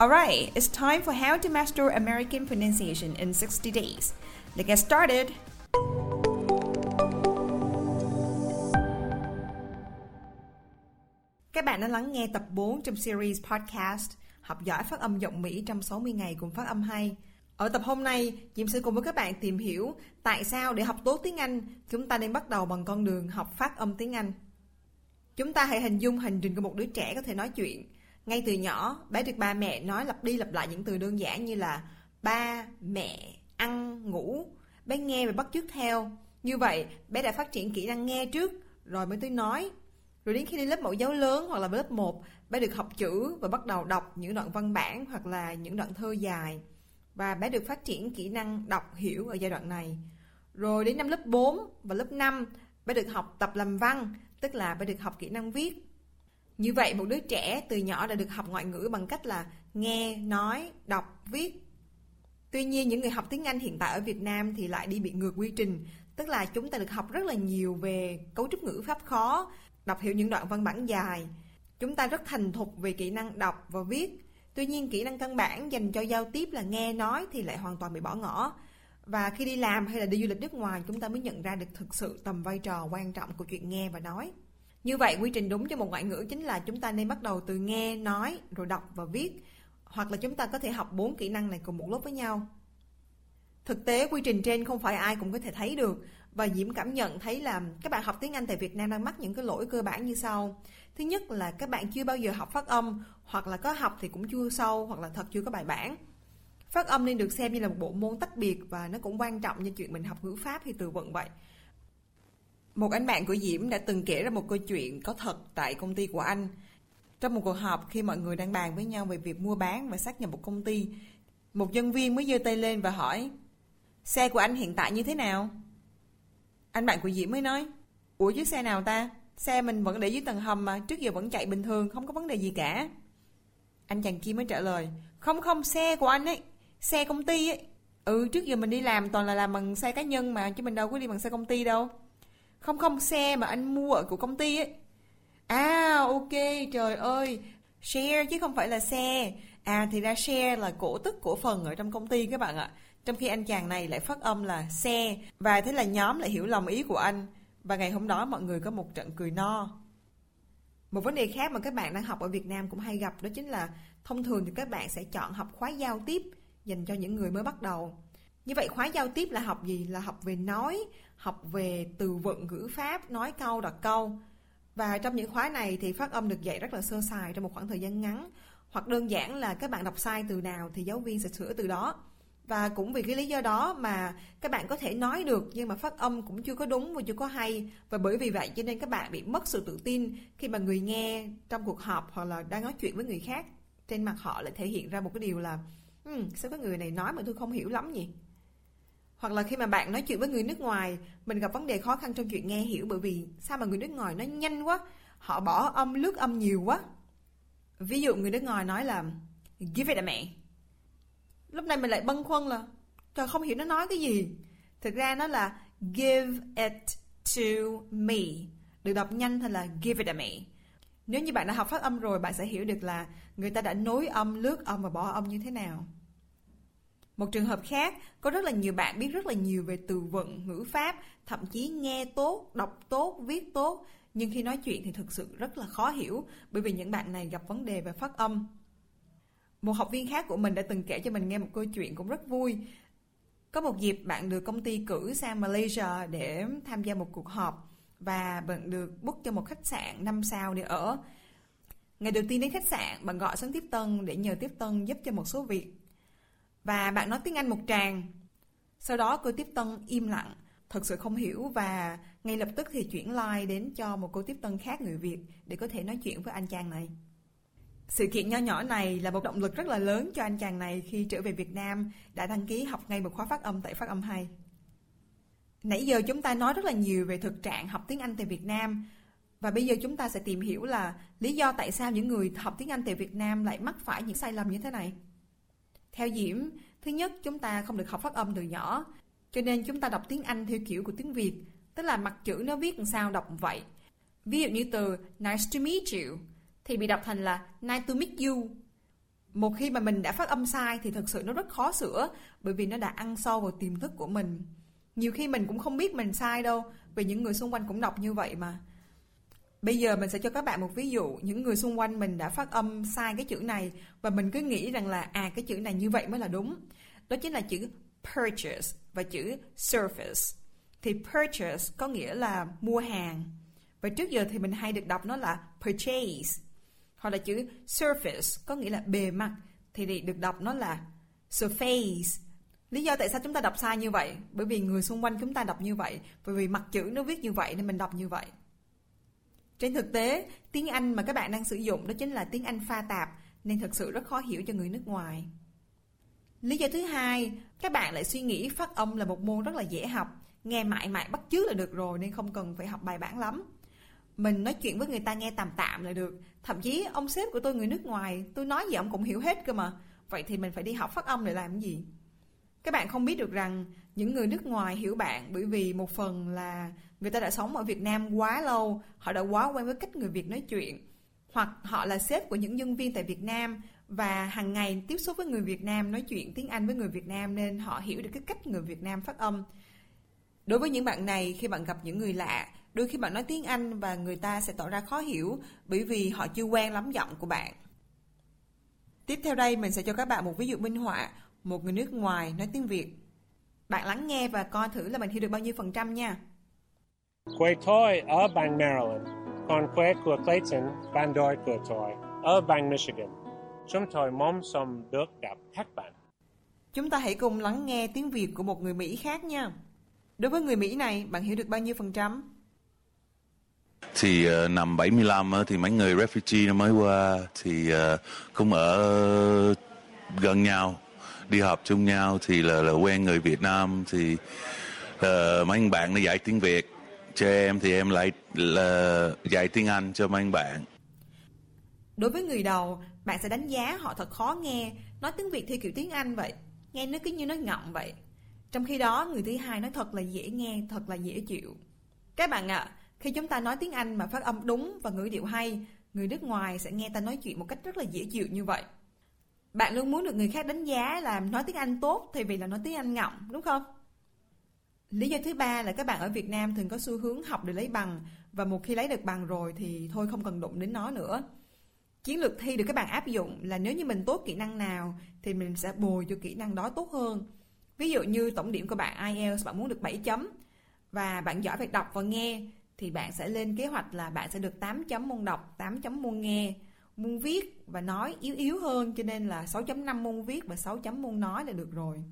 Alright, it's time for how to master American pronunciation in 60 days. Let's get started! Các bạn đã lắng nghe tập 4 trong series podcast Học giỏi phát âm giọng Mỹ trong 60 ngày cùng phát âm hay. Ở tập hôm nay, Diễm sẽ cùng với các bạn tìm hiểu tại sao để học tốt tiếng Anh, chúng ta nên bắt đầu bằng con đường học phát âm tiếng Anh. Chúng ta hãy hình dung hành trình của một đứa trẻ có thể nói chuyện. Ngay từ nhỏ, bé được ba mẹ nói lặp đi lặp lại những từ đơn giản như là ba, mẹ, ăn, ngủ. Bé nghe và bắt chước theo. Như vậy, bé đã phát triển kỹ năng nghe trước, rồi mới tới nói. Rồi đến khi đi lớp mẫu giáo lớn hoặc là lớp 1, bé được học chữ và bắt đầu đọc những đoạn văn bản hoặc là những đoạn thơ dài. Và bé được phát triển kỹ năng đọc hiểu ở giai đoạn này. Rồi đến năm lớp 4 và lớp 5, bé được học tập làm văn, tức là bé được học kỹ năng viết. Như vậy một đứa trẻ từ nhỏ đã được học ngoại ngữ bằng cách là nghe, nói, đọc, viết. Tuy nhiên những người học tiếng Anh hiện tại ở Việt Nam thì lại đi bị ngược quy trình, tức là chúng ta được học rất là nhiều về cấu trúc ngữ pháp khó, đọc hiểu những đoạn văn bản dài. Chúng ta rất thành thục về kỹ năng đọc và viết. Tuy nhiên kỹ năng căn bản dành cho giao tiếp là nghe nói thì lại hoàn toàn bị bỏ ngỏ. Và khi đi làm hay là đi du lịch nước ngoài chúng ta mới nhận ra được thực sự tầm vai trò quan trọng của chuyện nghe và nói. Như vậy quy trình đúng cho một ngoại ngữ chính là chúng ta nên bắt đầu từ nghe, nói, rồi đọc và viết. Hoặc là chúng ta có thể học bốn kỹ năng này cùng một lúc với nhau. Thực tế quy trình trên không phải ai cũng có thể thấy được và Diễm cảm nhận thấy là các bạn học tiếng Anh tại Việt Nam đang mắc những cái lỗi cơ bản như sau. Thứ nhất là các bạn chưa bao giờ học phát âm hoặc là có học thì cũng chưa sâu hoặc là thật chưa có bài bản. Phát âm nên được xem như là một bộ môn tách biệt và nó cũng quan trọng như chuyện mình học ngữ pháp hay từ vựng vậy. Một anh bạn của Diễm đã từng kể ra một câu chuyện có thật tại công ty của anh. Trong một cuộc họp khi mọi người đang bàn với nhau về việc mua bán và xác nhập một công ty, một nhân viên mới giơ tay lên và hỏi Xe của anh hiện tại như thế nào? Anh bạn của Diễm mới nói Ủa chứ xe nào ta? Xe mình vẫn để dưới tầng hầm mà Trước giờ vẫn chạy bình thường Không có vấn đề gì cả Anh chàng kia mới trả lời Không không xe của anh ấy Xe công ty ấy Ừ trước giờ mình đi làm toàn là làm bằng xe cá nhân mà Chứ mình đâu có đi bằng xe công ty đâu không không, xe mà anh mua ở của công ty ấy. À ok, trời ơi, Share chứ không phải là xe. À thì ra share là cổ tức cổ phần ở trong công ty các bạn ạ. Trong khi anh chàng này lại phát âm là xe. Và thế là nhóm lại hiểu lòng ý của anh. Và ngày hôm đó mọi người có một trận cười no. Một vấn đề khác mà các bạn đang học ở Việt Nam cũng hay gặp đó chính là thông thường thì các bạn sẽ chọn học khóa giao tiếp dành cho những người mới bắt đầu. Như vậy khóa giao tiếp là học gì? Là học về nói, học về từ vựng ngữ pháp, nói câu đặt câu. Và trong những khóa này thì phát âm được dạy rất là sơ sài trong một khoảng thời gian ngắn. Hoặc đơn giản là các bạn đọc sai từ nào thì giáo viên sẽ sửa từ đó và cũng vì cái lý do đó mà các bạn có thể nói được nhưng mà phát âm cũng chưa có đúng và chưa có hay và bởi vì vậy cho nên các bạn bị mất sự tự tin khi mà người nghe trong cuộc họp hoặc là đang nói chuyện với người khác trên mặt họ lại thể hiện ra một cái điều là ừ, sao cái người này nói mà tôi không hiểu lắm nhỉ hoặc là khi mà bạn nói chuyện với người nước ngoài, mình gặp vấn đề khó khăn trong chuyện nghe hiểu bởi vì sao mà người nước ngoài nói nhanh quá, họ bỏ âm, lướt âm nhiều quá. Ví dụ người nước ngoài nói là, give it a mẹ lúc này mình lại băn khoăn là, trời, không hiểu nó nói cái gì. Thực ra nó là, give it to me. Được đọc nhanh thành là, give it a me. Nếu như bạn đã học phát âm rồi, bạn sẽ hiểu được là người ta đã nối âm, lướt âm và bỏ âm như thế nào một trường hợp khác có rất là nhiều bạn biết rất là nhiều về từ vựng ngữ pháp thậm chí nghe tốt đọc tốt viết tốt nhưng khi nói chuyện thì thực sự rất là khó hiểu bởi vì những bạn này gặp vấn đề về phát âm một học viên khác của mình đã từng kể cho mình nghe một câu chuyện cũng rất vui Có một dịp bạn được công ty cử sang Malaysia để tham gia một cuộc họp và bạn được book cho một khách sạn 5 sao để ở. Ngày đầu tiên đến khách sạn, bạn gọi xuống tiếp tân để nhờ tiếp tân giúp cho một số việc. Và bạn nói tiếng Anh một tràng. Sau đó cô tiếp tân im lặng, thật sự không hiểu và ngay lập tức thì chuyển line đến cho một cô tiếp tân khác người Việt để có thể nói chuyện với anh chàng này. Sự kiện nho nhỏ này là một động lực rất là lớn cho anh chàng này khi trở về Việt Nam đã đăng ký học ngay một khóa phát âm tại Phát âm 2. Nãy giờ chúng ta nói rất là nhiều về thực trạng học tiếng Anh tại Việt Nam và bây giờ chúng ta sẽ tìm hiểu là lý do tại sao những người học tiếng Anh tại Việt Nam lại mắc phải những sai lầm như thế này. Theo Diễm, thứ nhất chúng ta không được học phát âm từ nhỏ, cho nên chúng ta đọc tiếng Anh theo kiểu của tiếng Việt, tức là mặt chữ nó viết làm sao đọc vậy. Ví dụ như từ nice to meet you thì bị đọc thành là nice to meet you. Một khi mà mình đã phát âm sai thì thật sự nó rất khó sửa bởi vì nó đã ăn sâu vào tiềm thức của mình. Nhiều khi mình cũng không biết mình sai đâu vì những người xung quanh cũng đọc như vậy mà. Bây giờ mình sẽ cho các bạn một ví dụ những người xung quanh mình đã phát âm sai cái chữ này và mình cứ nghĩ rằng là à cái chữ này như vậy mới là đúng. Đó chính là chữ purchase và chữ surface. Thì purchase có nghĩa là mua hàng. Và trước giờ thì mình hay được đọc nó là purchase. Hoặc là chữ surface có nghĩa là bề mặt thì được đọc nó là surface. Lý do tại sao chúng ta đọc sai như vậy? Bởi vì người xung quanh chúng ta đọc như vậy, bởi vì mặt chữ nó viết như vậy nên mình đọc như vậy. Trên thực tế, tiếng Anh mà các bạn đang sử dụng đó chính là tiếng Anh pha tạp, nên thật sự rất khó hiểu cho người nước ngoài. Lý do thứ hai, các bạn lại suy nghĩ phát âm là một môn rất là dễ học, nghe mãi mãi bắt chước là được rồi nên không cần phải học bài bản lắm. Mình nói chuyện với người ta nghe tạm tạm là được, thậm chí ông sếp của tôi người nước ngoài, tôi nói gì ông cũng hiểu hết cơ mà. Vậy thì mình phải đi học phát âm để làm gì? Các bạn không biết được rằng những người nước ngoài hiểu bạn bởi vì một phần là người ta đã sống ở Việt Nam quá lâu, họ đã quá quen với cách người Việt nói chuyện. Hoặc họ là sếp của những nhân viên tại Việt Nam và hàng ngày tiếp xúc với người Việt Nam nói chuyện tiếng Anh với người Việt Nam nên họ hiểu được cái cách người Việt Nam phát âm. Đối với những bạn này, khi bạn gặp những người lạ, đôi khi bạn nói tiếng Anh và người ta sẽ tỏ ra khó hiểu bởi vì họ chưa quen lắm giọng của bạn. Tiếp theo đây mình sẽ cho các bạn một ví dụ minh họa một người nước ngoài nói tiếng Việt. Bạn lắng nghe và coi thử là mình hiểu được bao nhiêu phần trăm nha. Quê tôi ở bang Maryland, còn quê của Clayton, bang đồi của tôi, ở bang Michigan. Chúng tôi mong xong được gặp các bạn. Chúng ta hãy cùng lắng nghe tiếng Việt của một người Mỹ khác nha. Đối với người Mỹ này, bạn hiểu được bao nhiêu phần trăm? Thì uh, năm 75 thì mấy người refugee nó mới qua thì uh, cũng ở gần nhau đi học chung nhau thì là, là quen người Việt Nam thì uh, mấy anh bạn nó dạy tiếng Việt cho em thì em lại là dạy tiếng Anh cho mấy anh bạn. Đối với người đầu, bạn sẽ đánh giá họ thật khó nghe, nói tiếng Việt theo kiểu tiếng Anh vậy, nghe nó cứ như nói ngọng vậy. Trong khi đó, người thứ hai nói thật là dễ nghe, thật là dễ chịu. Các bạn ạ, à, khi chúng ta nói tiếng Anh mà phát âm đúng và ngữ điệu hay, người nước ngoài sẽ nghe ta nói chuyện một cách rất là dễ chịu như vậy. Bạn luôn muốn được người khác đánh giá là nói tiếng Anh tốt thay vì là nói tiếng Anh ngọng, đúng không? Lý do thứ ba là các bạn ở Việt Nam thường có xu hướng học để lấy bằng và một khi lấy được bằng rồi thì thôi không cần đụng đến nó nữa. Chiến lược thi được các bạn áp dụng là nếu như mình tốt kỹ năng nào thì mình sẽ bồi cho kỹ năng đó tốt hơn. Ví dụ như tổng điểm của bạn IELTS bạn muốn được 7 chấm và bạn giỏi về đọc và nghe thì bạn sẽ lên kế hoạch là bạn sẽ được 8 chấm môn đọc, 8 chấm môn nghe môn viết và nói yếu yếu hơn cho nên là 6.5 môn viết và 6 chấm môn nói là được rồi.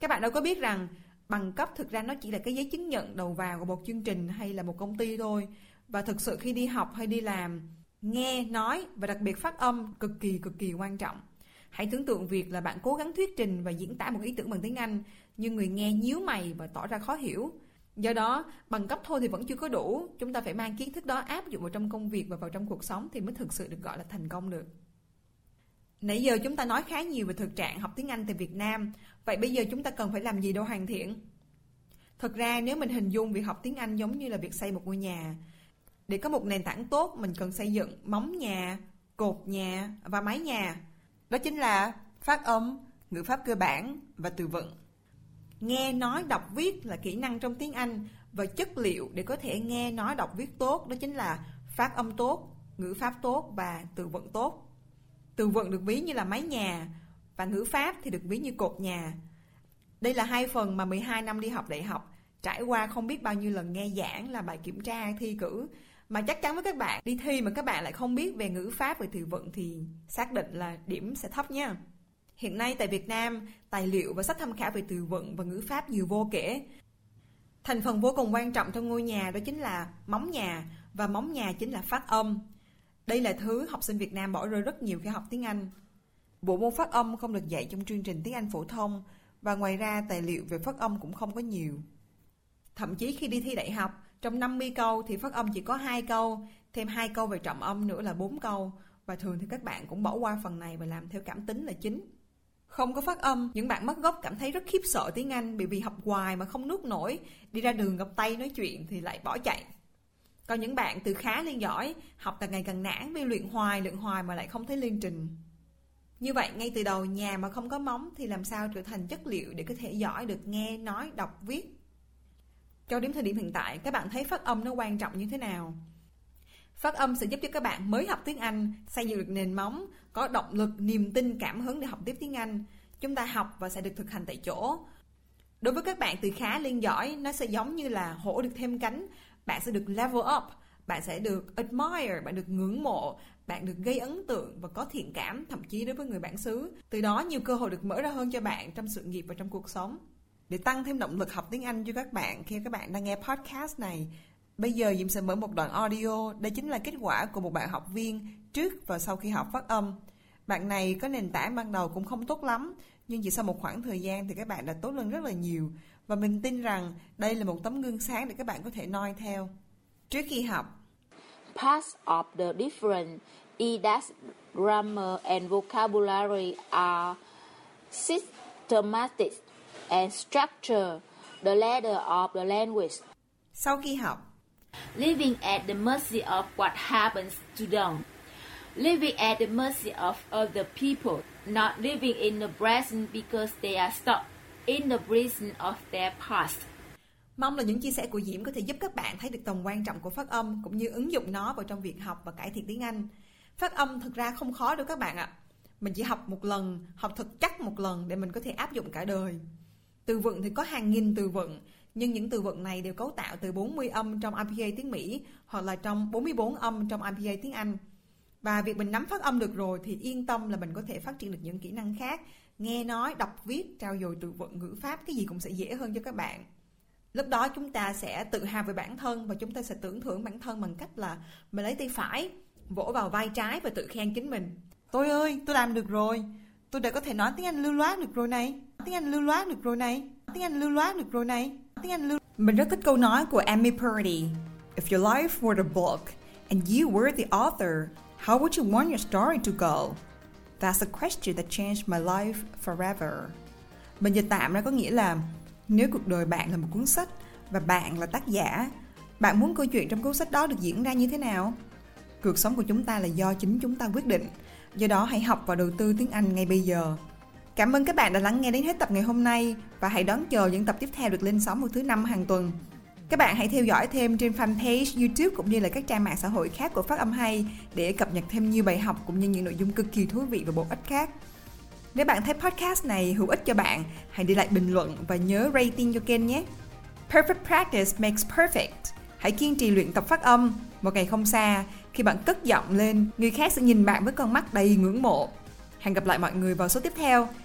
Các bạn đâu có biết rằng bằng cấp thực ra nó chỉ là cái giấy chứng nhận đầu vào của một chương trình hay là một công ty thôi. Và thực sự khi đi học hay đi làm, nghe, nói và đặc biệt phát âm cực kỳ cực kỳ quan trọng. Hãy tưởng tượng việc là bạn cố gắng thuyết trình và diễn tả một ý tưởng bằng tiếng Anh, nhưng người nghe nhíu mày và tỏ ra khó hiểu. Do đó, bằng cấp thôi thì vẫn chưa có đủ, chúng ta phải mang kiến thức đó áp dụng vào trong công việc và vào trong cuộc sống thì mới thực sự được gọi là thành công được. Nãy giờ chúng ta nói khá nhiều về thực trạng học tiếng Anh tại Việt Nam, vậy bây giờ chúng ta cần phải làm gì để hoàn thiện? Thực ra nếu mình hình dung việc học tiếng Anh giống như là việc xây một ngôi nhà, để có một nền tảng tốt mình cần xây dựng móng nhà, cột nhà và mái nhà. Đó chính là phát âm, ngữ pháp cơ bản và từ vựng. Nghe, nói, đọc, viết là kỹ năng trong tiếng Anh và chất liệu để có thể nghe, nói, đọc, viết tốt đó chính là phát âm tốt, ngữ pháp tốt và từ vựng tốt. Từ vựng được ví như là mái nhà và ngữ pháp thì được ví như cột nhà. Đây là hai phần mà 12 năm đi học đại học, trải qua không biết bao nhiêu lần nghe giảng là bài kiểm tra thi cử. Mà chắc chắn với các bạn, đi thi mà các bạn lại không biết về ngữ pháp về từ vựng thì xác định là điểm sẽ thấp nha. Hiện nay tại Việt Nam, tài liệu và sách tham khảo về từ vựng và ngữ pháp nhiều vô kể. Thành phần vô cùng quan trọng trong ngôi nhà đó chính là móng nhà và móng nhà chính là phát âm. Đây là thứ học sinh Việt Nam bỏ rơi rất nhiều khi học tiếng Anh. Bộ môn phát âm không được dạy trong chương trình tiếng Anh phổ thông và ngoài ra tài liệu về phát âm cũng không có nhiều. Thậm chí khi đi thi đại học, trong 50 câu thì phát âm chỉ có 2 câu, thêm 2 câu về trọng âm nữa là 4 câu và thường thì các bạn cũng bỏ qua phần này và làm theo cảm tính là chính. Không có phát âm, những bạn mất gốc cảm thấy rất khiếp sợ tiếng Anh bởi vì học hoài mà không nuốt nổi, đi ra đường gặp tay nói chuyện thì lại bỏ chạy. Còn những bạn từ khá lên giỏi, học càng ngày càng nản vì luyện hoài, luyện hoài mà lại không thấy liên trình. Như vậy, ngay từ đầu nhà mà không có móng thì làm sao trở thành chất liệu để có thể giỏi được nghe, nói, đọc, viết. Cho đến thời điểm hiện tại, các bạn thấy phát âm nó quan trọng như thế nào? Phát âm sẽ giúp cho các bạn mới học tiếng Anh, xây dựng được nền móng, có động lực, niềm tin, cảm hứng để học tiếp tiếng Anh. Chúng ta học và sẽ được thực hành tại chỗ. Đối với các bạn từ khá lên giỏi, nó sẽ giống như là hổ được thêm cánh. Bạn sẽ được level up, bạn sẽ được admire, bạn được ngưỡng mộ, bạn được gây ấn tượng và có thiện cảm, thậm chí đối với người bản xứ. Từ đó nhiều cơ hội được mở ra hơn cho bạn trong sự nghiệp và trong cuộc sống. Để tăng thêm động lực học tiếng Anh cho các bạn khi các bạn đang nghe podcast này, bây giờ Diệm sẽ mở một đoạn audio. Đây chính là kết quả của một bạn học viên trước và sau khi học phát âm. Bạn này có nền tảng ban đầu cũng không tốt lắm, nhưng chỉ sau một khoảng thời gian thì các bạn đã tốt lên rất là nhiều. Và mình tin rằng đây là một tấm gương sáng để các bạn có thể noi theo. Trước khi học, Parts of the different EDAS grammar and vocabulary are systematic and structure the letter of the language. sau khi học, Living at the mercy of what happens to them. Living at the mercy of other people. Not living in the present because they are stuck in the prison of their past. Mong là những chia sẻ của Diễm có thể giúp các bạn thấy được tầm quan trọng của phát âm cũng như ứng dụng nó vào trong việc học và cải thiện tiếng Anh. Phát âm thực ra không khó đâu các bạn ạ. Mình chỉ học một lần, học thật chắc một lần để mình có thể áp dụng cả đời. Từ vựng thì có hàng nghìn từ vựng, nhưng những từ vựng này đều cấu tạo từ 40 âm trong IPA tiếng Mỹ hoặc là trong 44 âm trong IPA tiếng Anh. Và việc mình nắm phát âm được rồi thì yên tâm là mình có thể phát triển được những kỹ năng khác, nghe nói, đọc viết, trao dồi từ vựng ngữ pháp, cái gì cũng sẽ dễ hơn cho các bạn. Lúc đó chúng ta sẽ tự hào về bản thân và chúng ta sẽ tưởng thưởng bản thân bằng cách là mình lấy tay phải, vỗ vào vai trái và tự khen chính mình. Tôi ơi, tôi làm được rồi. Tôi đã có thể nói tiếng Anh lưu loát được rồi này. Tiếng Anh lưu loát được rồi này. Tiếng Anh lưu loát được rồi này. Tiếng Anh luôn. Mình rất thích câu nói của Amy Purdy. If your life were a book and you were the author, how would you want your story to go? That's a question that changed my life forever. Mình dịch tạm ra có nghĩa là nếu cuộc đời bạn là một cuốn sách và bạn là tác giả, bạn muốn câu chuyện trong cuốn sách đó được diễn ra như thế nào? Cuộc sống của chúng ta là do chính chúng ta quyết định. Do đó hãy học và đầu tư tiếng Anh ngay bây giờ. Cảm ơn các bạn đã lắng nghe đến hết tập ngày hôm nay và hãy đón chờ những tập tiếp theo được lên sóng vào thứ năm hàng tuần. Các bạn hãy theo dõi thêm trên fanpage, YouTube cũng như là các trang mạng xã hội khác của Phát âm hay để cập nhật thêm nhiều bài học cũng như những nội dung cực kỳ thú vị và bổ ích khác. Nếu bạn thấy podcast này hữu ích cho bạn, hãy để lại bình luận và nhớ rating cho kênh nhé. Perfect practice makes perfect. Hãy kiên trì luyện tập phát âm. Một ngày không xa, khi bạn cất giọng lên, người khác sẽ nhìn bạn với con mắt đầy ngưỡng mộ. Hẹn gặp lại mọi người vào số tiếp theo.